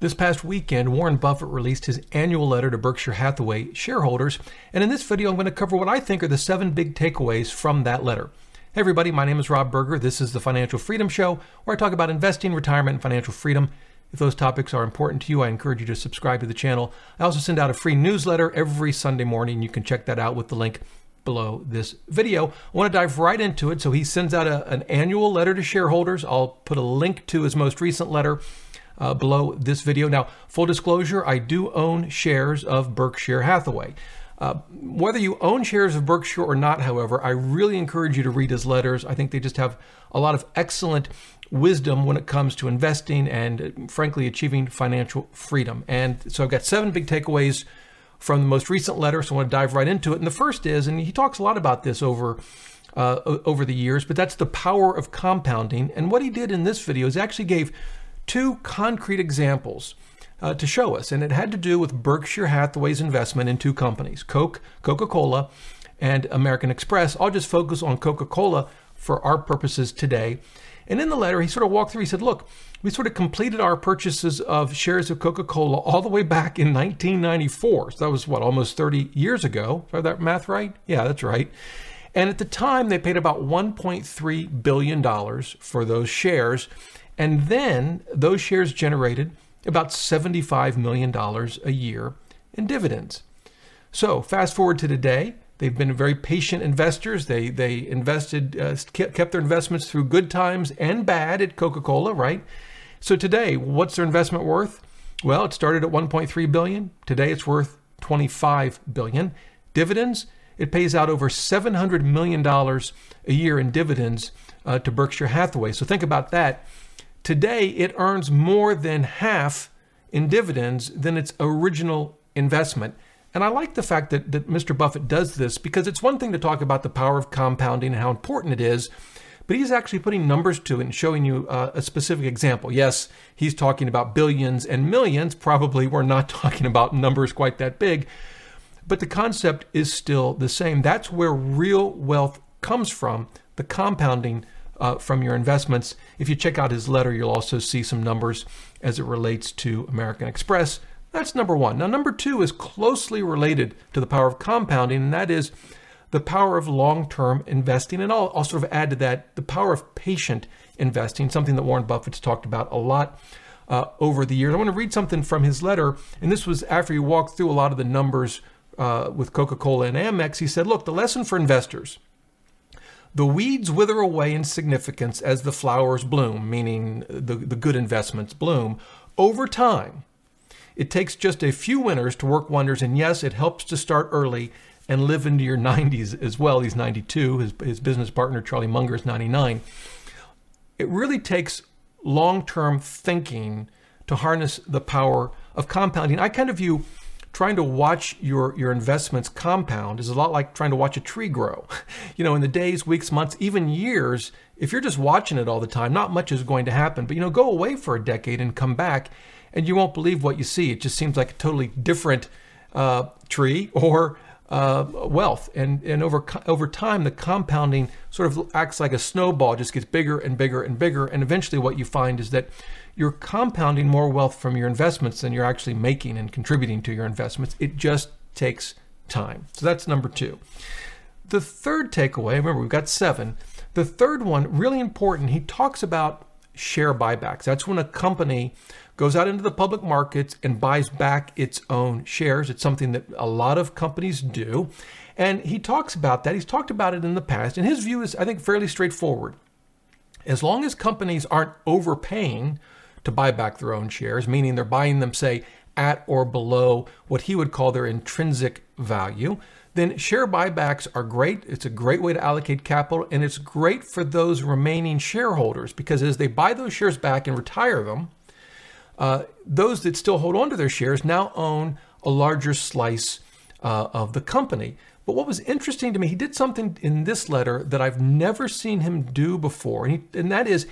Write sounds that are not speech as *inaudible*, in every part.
This past weekend, Warren Buffett released his annual letter to Berkshire Hathaway shareholders, and in this video, I'm going to cover what I think are the seven big takeaways from that letter. Hey, everybody, my name is Rob Berger. This is the Financial Freedom Show, where I talk about investing, retirement, and financial freedom. If those topics are important to you, I encourage you to subscribe to the channel. I also send out a free newsletter every Sunday morning. You can check that out with the link below this video. I want to dive right into it. So he sends out a, an annual letter to shareholders. I'll put a link to his most recent letter uh, below this video. Now, full disclosure, I do own shares of Berkshire Hathaway. Uh, whether you own shares of Berkshire or not, however, I really encourage you to read his letters. I think they just have a lot of excellent wisdom when it comes to investing and, uh, frankly, achieving financial freedom. And so I've got seven big takeaways from the most recent letter, so I want to dive right into it. And the first is, and he talks a lot about this over uh, over the years, but that's the power of compounding. And what he did in this video is actually gave two concrete examples uh, to show us, and it had to do with Berkshire Hathaway's investment in two companies, Coke, Coca-Cola, and American Express. I'll just focus on Coca-Cola for our purposes today. And in the letter, he sort of walked through. He said, "Look, we sort of completed our purchases of shares of Coca-Cola all the way back in 1994. So that was what almost 30 years ago. Is that math right? Yeah, that's right." And at the time, they paid about 1.3 billion dollars for those shares, and then those shares generated about $75 million a year in dividends. So, fast forward to today, they've been very patient investors. They, they invested, uh, kept their investments through good times and bad at Coca Cola, right? So, today, what's their investment worth? Well, it started at 1.3 billion. Today, it's worth 25 billion. Dividends, it pays out over $700 million a year in dividends uh, to Berkshire Hathaway. So, think about that Today, it earns more than half in dividends than its original investment. And I like the fact that, that Mr. Buffett does this because it's one thing to talk about the power of compounding and how important it is, but he's actually putting numbers to it and showing you uh, a specific example. Yes, he's talking about billions and millions. Probably we're not *laughs* talking about numbers quite that big, but the concept is still the same. That's where real wealth comes from the compounding uh, from your investments. If you check out his letter, you'll also see some numbers as it relates to American Express. That's number one. Now, number two is closely related to the power of compounding, and that is the power of long term investing. And I'll, I'll sort of add to that the power of patient investing, something that Warren Buffett's talked about a lot. Uh, over the years. I want to read something from his letter, and this was after he walked through a lot of the numbers uh, with Coca Cola and Amex. He said, Look, the lesson for investors the weeds wither away in significance as the flowers bloom, meaning the, the good investments bloom. Over time, it takes just a few winners to work wonders, and yes, it helps to start early and live into your 90s as well. He's 92, his, his business partner, Charlie Munger, is 99. It really takes long term thinking to harness the power of compounding. I kind of view trying to watch your, your investments compound is a lot like trying to watch a tree grow. *laughs* You know, in the days, weeks, months, even years, if you're just watching it all the time, not much is going to happen. But, you know, go away for a decade and come back, and you won't believe what you see. It just seems like a totally different uh, tree or uh, wealth. And, and over, over time, the compounding sort of acts like a snowball, just gets bigger and bigger and bigger. And eventually, what you find is that you're compounding more wealth from your investments than you're actually making and contributing to your investments. It just takes time. So that's number two. The third takeaway, remember, we've got seven. The third one, really important, he talks about share buybacks. That's when a company goes out into the public markets and buys back its own shares. It's something that a lot of companies do. And he talks about that. He's talked about it in the past. And his view is, I think, fairly straightforward. As long as companies aren't overpaying to buy back their own shares, meaning they're buying them, say, at or below what he would call their intrinsic value, then share buybacks are great. It's a great way to allocate capital, and it's great for those remaining shareholders because as they buy those shares back and retire them, uh, those that still hold on to their shares now own a larger slice uh, of the company. But what was interesting to me, he did something in this letter that I've never seen him do before, and, he, and that is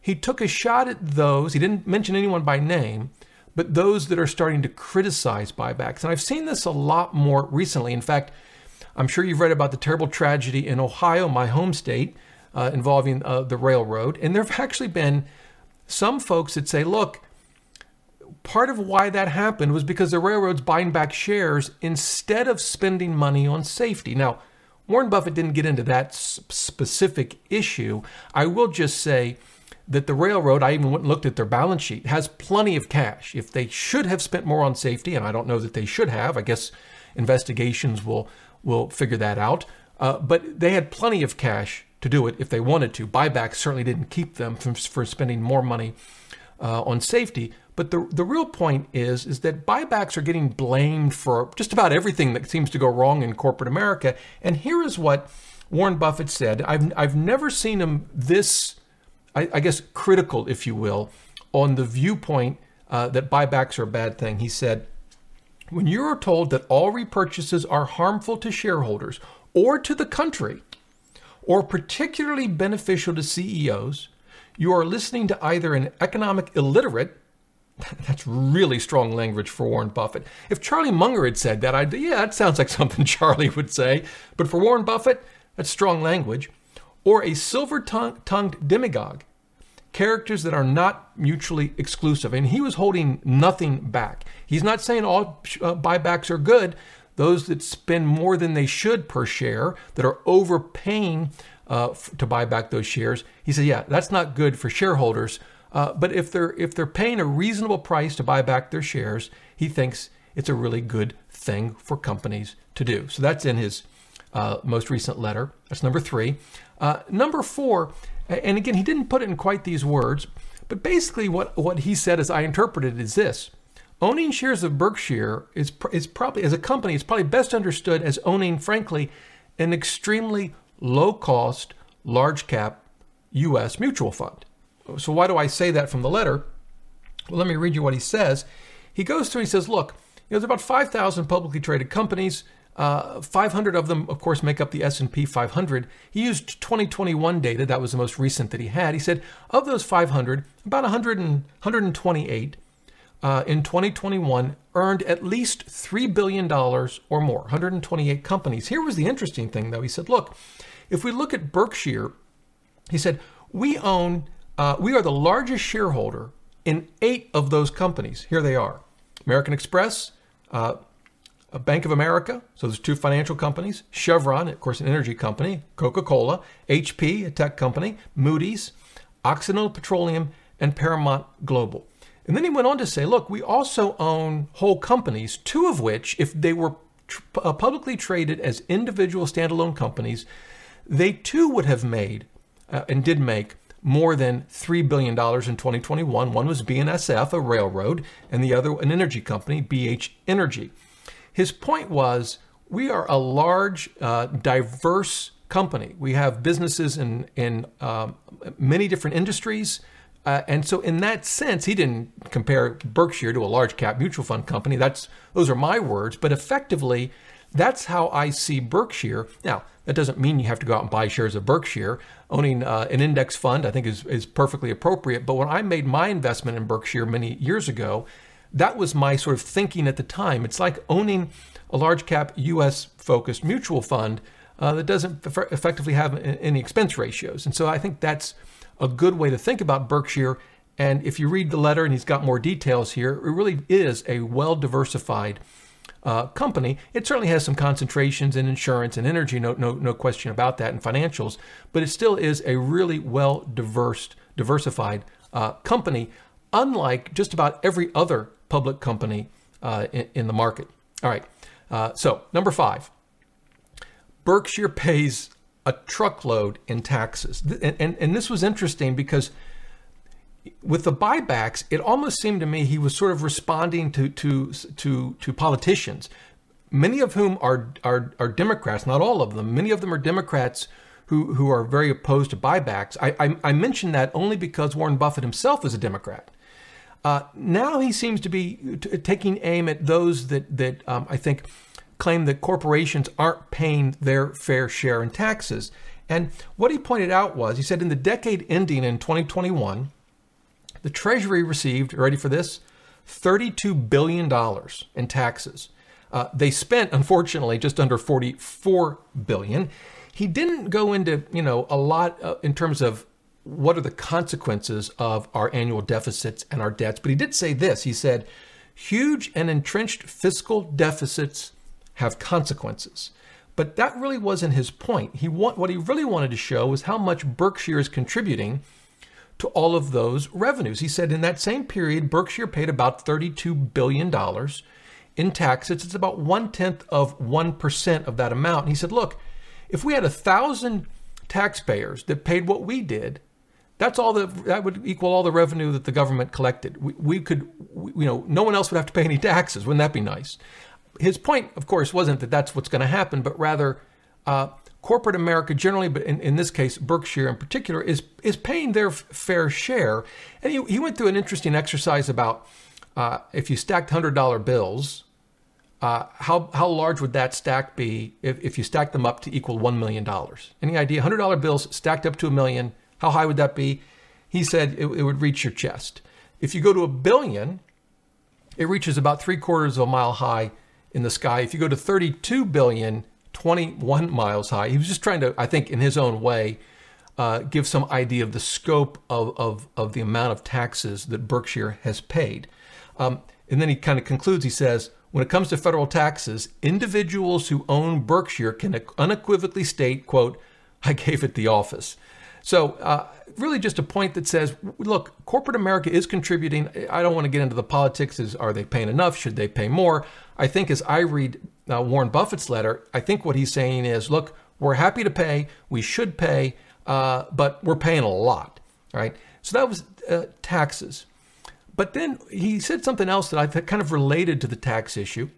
he took a shot at those, he didn't mention anyone by name, but those that are starting to criticize buybacks. And I've seen this a lot more recently. In fact, I'm sure you've read about the terrible tragedy in Ohio, my home state, uh, involving uh, the railroad. And there have actually been some folks that say, look, part of why that happened was because the railroads buying back shares instead of spending money on safety. Now, Warren Buffett didn't get into that specific issue. I will just say that the railroad, I even went and looked at their balance sheet, has plenty of cash. If they should have spent more on safety, and I don't know that they should have, I guess investigations will will figure that out. Uh, but they had plenty of cash to do it if they wanted to. Buybacks certainly didn't keep them from for spending more money uh, on safety. But the the real point is is that buybacks are getting blamed for just about everything that seems to go wrong in corporate America. And here is what Warren Buffett said. I've I've never seen him this, I, I guess, critical, if you will, on the viewpoint uh, that buybacks are a bad thing. He said. When you are told that all repurchases are harmful to shareholders or to the country, or particularly beneficial to CEOs, you are listening to either an economic illiterate, *laughs* that's really strong language for Warren Buffett. If Charlie Munger had said that, I'd yeah, that sounds like *laughs* something Charlie would say. But for Warren Buffett, that's strong language. Or a silver tongued demagogue, characters that are not mutually exclusive. And he was holding nothing back. He's not saying all uh, buybacks are good, those that spend more than they should per share, that are overpaying uh, f- to buy back those shares. He said, yeah, that's not good for shareholders. Uh, but if they're if they're paying a reasonable price to buy back their shares, he thinks it's a really good thing for companies to do. So that's in his uh, most recent letter. That's number three. Uh, number four, and again, he didn't put it in quite these words, but basically what, what he said as I interpreted is this owning shares of Berkshire is, is probably, as a company, it's probably best understood as owning, frankly, an extremely low cost, large cap U.S. mutual fund. So, why do I say that from the letter? Well, let me read you what he says. He goes through, he says, look, you know, there's about 5,000 publicly traded companies. Uh, 500 of them, of course, make up the S&P 500. He used 2021 data. That was the most recent that he had. He said of those 500, about 100 and, 128 uh, in 2021 earned at least $3 billion or more, 128 companies. Here was the interesting thing, though. He said, look, if we look at Berkshire, he said, we own, uh, we are the largest shareholder in eight of those companies. Here they are American Express, uh, Bank of America, so there's two financial companies, Chevron, of course, an energy company, Coca Cola, HP, a tech company, Moody's, Occidental Petroleum, and Paramount Global. And then he went on to say, look, we also own whole companies, two of which, if they were tr- uh, publicly traded as individual standalone companies, they too would have made uh, and did make more than $3 billion in 2021. One was BNSF, a railroad, and the other an energy company, BH Energy. His point was we are a large, uh, diverse company. We have businesses in, in um, many different industries. Uh, and so, in that sense, he didn't compare Berkshire to a large cap mutual fund company. That's those are my words, but effectively, that's how I see Berkshire. Now, that doesn't mean you have to go out and buy shares of Berkshire. Owning uh, an index fund, I think, is is perfectly appropriate. But when I made my investment in Berkshire many years ago, that was my sort of thinking at the time. It's like owning a large cap U.S. focused mutual fund uh, that doesn't effectively have any expense ratios, and so I think that's a good way to think about Berkshire. And if you read the letter, and he's got more details here, it really is a well diversified uh, company. It certainly has some concentrations in insurance and energy, no, no, no question about that, and financials, but it still is a really well diversified uh, company, unlike just about every other public company uh, in, in, the market. All right, uh, so number five Berkshire pays a truckload in taxes. And, and, and this was interesting because with the buybacks, it almost seemed to me he was sort of responding to to to to politicians, many of whom are are are Democrats. Not all of them. Many of them are Democrats who who are very opposed to buybacks. I I, I mention that only because Warren Buffett himself is a Democrat. Uh, now he seems to be t- taking aim at those that that um, I think claim that corporations aren't paying their fair share in taxes. And what he pointed out was he said in the decade ending in 2021, the Treasury received, ready for this, $32 billion in taxes. Uh, they spent, unfortunately, just under 44 billion. He didn't go into, you know, a lot uh, in terms of what are the consequences of our annual deficits and our debts. But he did say this he said, huge and entrenched fiscal deficits have consequences. But that really wasn't his point. He what he really wanted to show was how much Berkshire is contributing to all of those revenues. He said in that same period, Berkshire paid about $32 billion in taxes. It's about one tenth of 1% of that amount. And he said, look, if we had a thousand taxpayers that paid what we did, that's all the that would equal all the revenue that the government collected. We, we could, we, you know, no one else would have to pay any taxes. Wouldn't that be nice? His point, of course, wasn't that that's what's going to happen, but rather uh, corporate America generally, but in, in this case, Berkshire in particular, is is paying their f- fair share. And he, he went through an interesting exercise about uh, if you stacked hundred dollar bills, uh, how how large would that stack be if, if you stacked them up to equal one million dollars? Any idea? Hundred dollar bills stacked up to a million how high would that be? He said it, it would reach your chest. If you go to a billion, it reaches about three quarters of a mile high in the sky. If you go to 32 billion, 21 miles high. He was just trying to, I think, in his own way, uh, give some idea of the scope of, of, of the amount of taxes that Berkshire has paid. Um, and then he kind of concludes, he says, when it comes to federal taxes, individuals who own Berkshire can unequivocally state, quote, I gave it the office. So, uh, really, just a point that says, look, corporate America is contributing. I don't want to get into the politics. Is are they paying enough? Should they pay more? I think as I read uh, Warren Buffett's letter, I think what he's saying is, look, we're happy to pay. We should pay, uh, but we're paying a lot, right? So that was uh, taxes. But then he said something else that I kind of related to the tax issue,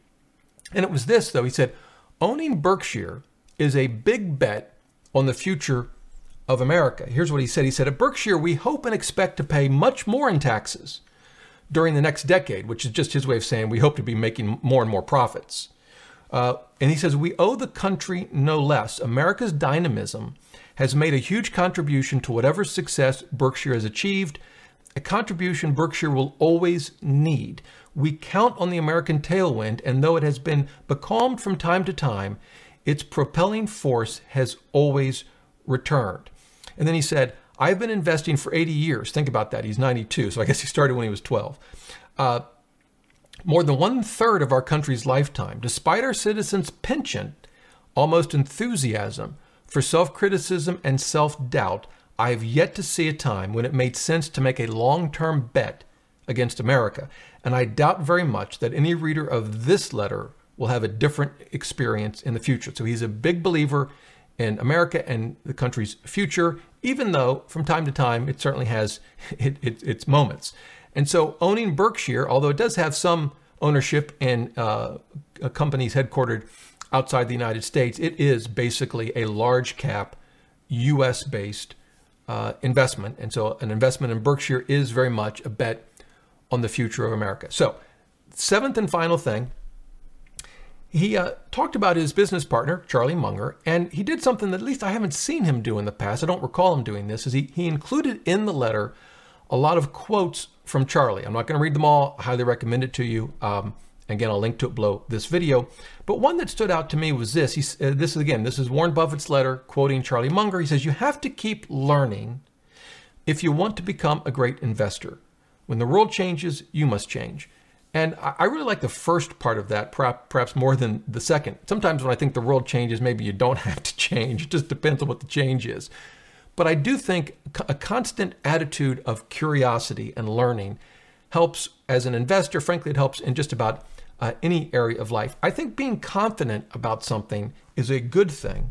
and it was this though. He said, owning Berkshire is a big bet on the future of America. Here's what he said He said, At Berkshire, we hope and expect to pay much more in taxes during the next decade, which is just his way of saying we hope to be making more and more profits. Uh, and he says, We owe the country no less. America's dynamism has made a huge contribution to whatever success Berkshire has achieved, a contribution Berkshire will always need. We count on the American tailwind, and though it has been becalmed from time to time, its propelling force has always returned. And then he said, I've been investing for 80 years. Think about that. He's 92, so I guess he started when he was 12. Uh, more than one third of our country's lifetime, despite our citizens' penchant, almost enthusiasm for self criticism and self doubt, I have yet to see a time when it made sense to make a long term bet against America. And I doubt very much that any reader of this letter will have a different experience in the future. So he's a big believer in America and the country's future, even though from time to time it certainly has *laughs* it, it, its moments. And so owning Berkshire, although it does have some ownership in uh, companies headquartered outside the United States, it is basically a large cap, US based uh, investment. And so an investment in Berkshire is very much a bet on the future of America. So, seventh and final thing he uh, talked about his business partner, Charlie Munger, and he did something that at least I haven't seen him do in the past. I don't recall him doing this. Is he, he included in the letter a lot of quotes from Charlie. I'm not going to read them all. I highly recommend it to you. Um, again, I'll link to it below this video. But one that stood out to me was this. He, uh, this is again, this is Warren Buffett's letter quoting Charlie Munger. He says, "You have to keep learning if you want to become a great investor. When the world changes, you must change." And I really like the first part of that, perhaps more than the second. Sometimes when I think the world changes, maybe you don't *laughs* have to change. It just depends on what the change is. But I do think a constant attitude of curiosity and learning helps as an investor. Frankly, it helps in just about uh, any area of life. I think being confident about something is a good thing,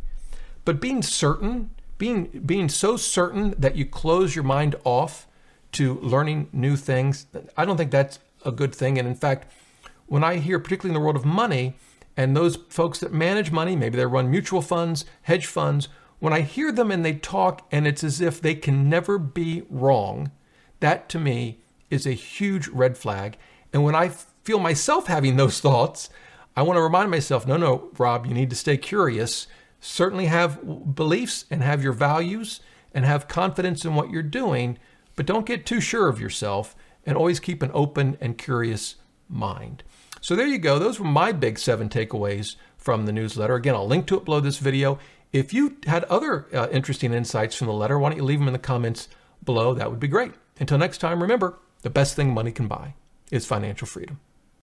but being certain, being being so certain that you close your mind off to learning new things, I don't think that's a good thing. And in fact, when I hear, particularly in the world of money, and those folks that manage money, maybe they run mutual funds, hedge funds, when I hear them and they talk and it's as if they can never be wrong, that to me is a huge red flag. And when I feel myself having those *laughs* thoughts, I want to remind myself no, no, Rob, you need to stay curious. Certainly have beliefs and have your values and have confidence in what you're doing, but don't get too sure of yourself and always keep an open and curious mind. So there you go. Those were my big seven takeaways from the newsletter. Again, I'll link to it below this video. If you had other uh, interesting insights from the letter, why don't you leave them in the comments below, that would be great. Until next time, remember the best thing money can buy is financial freedom.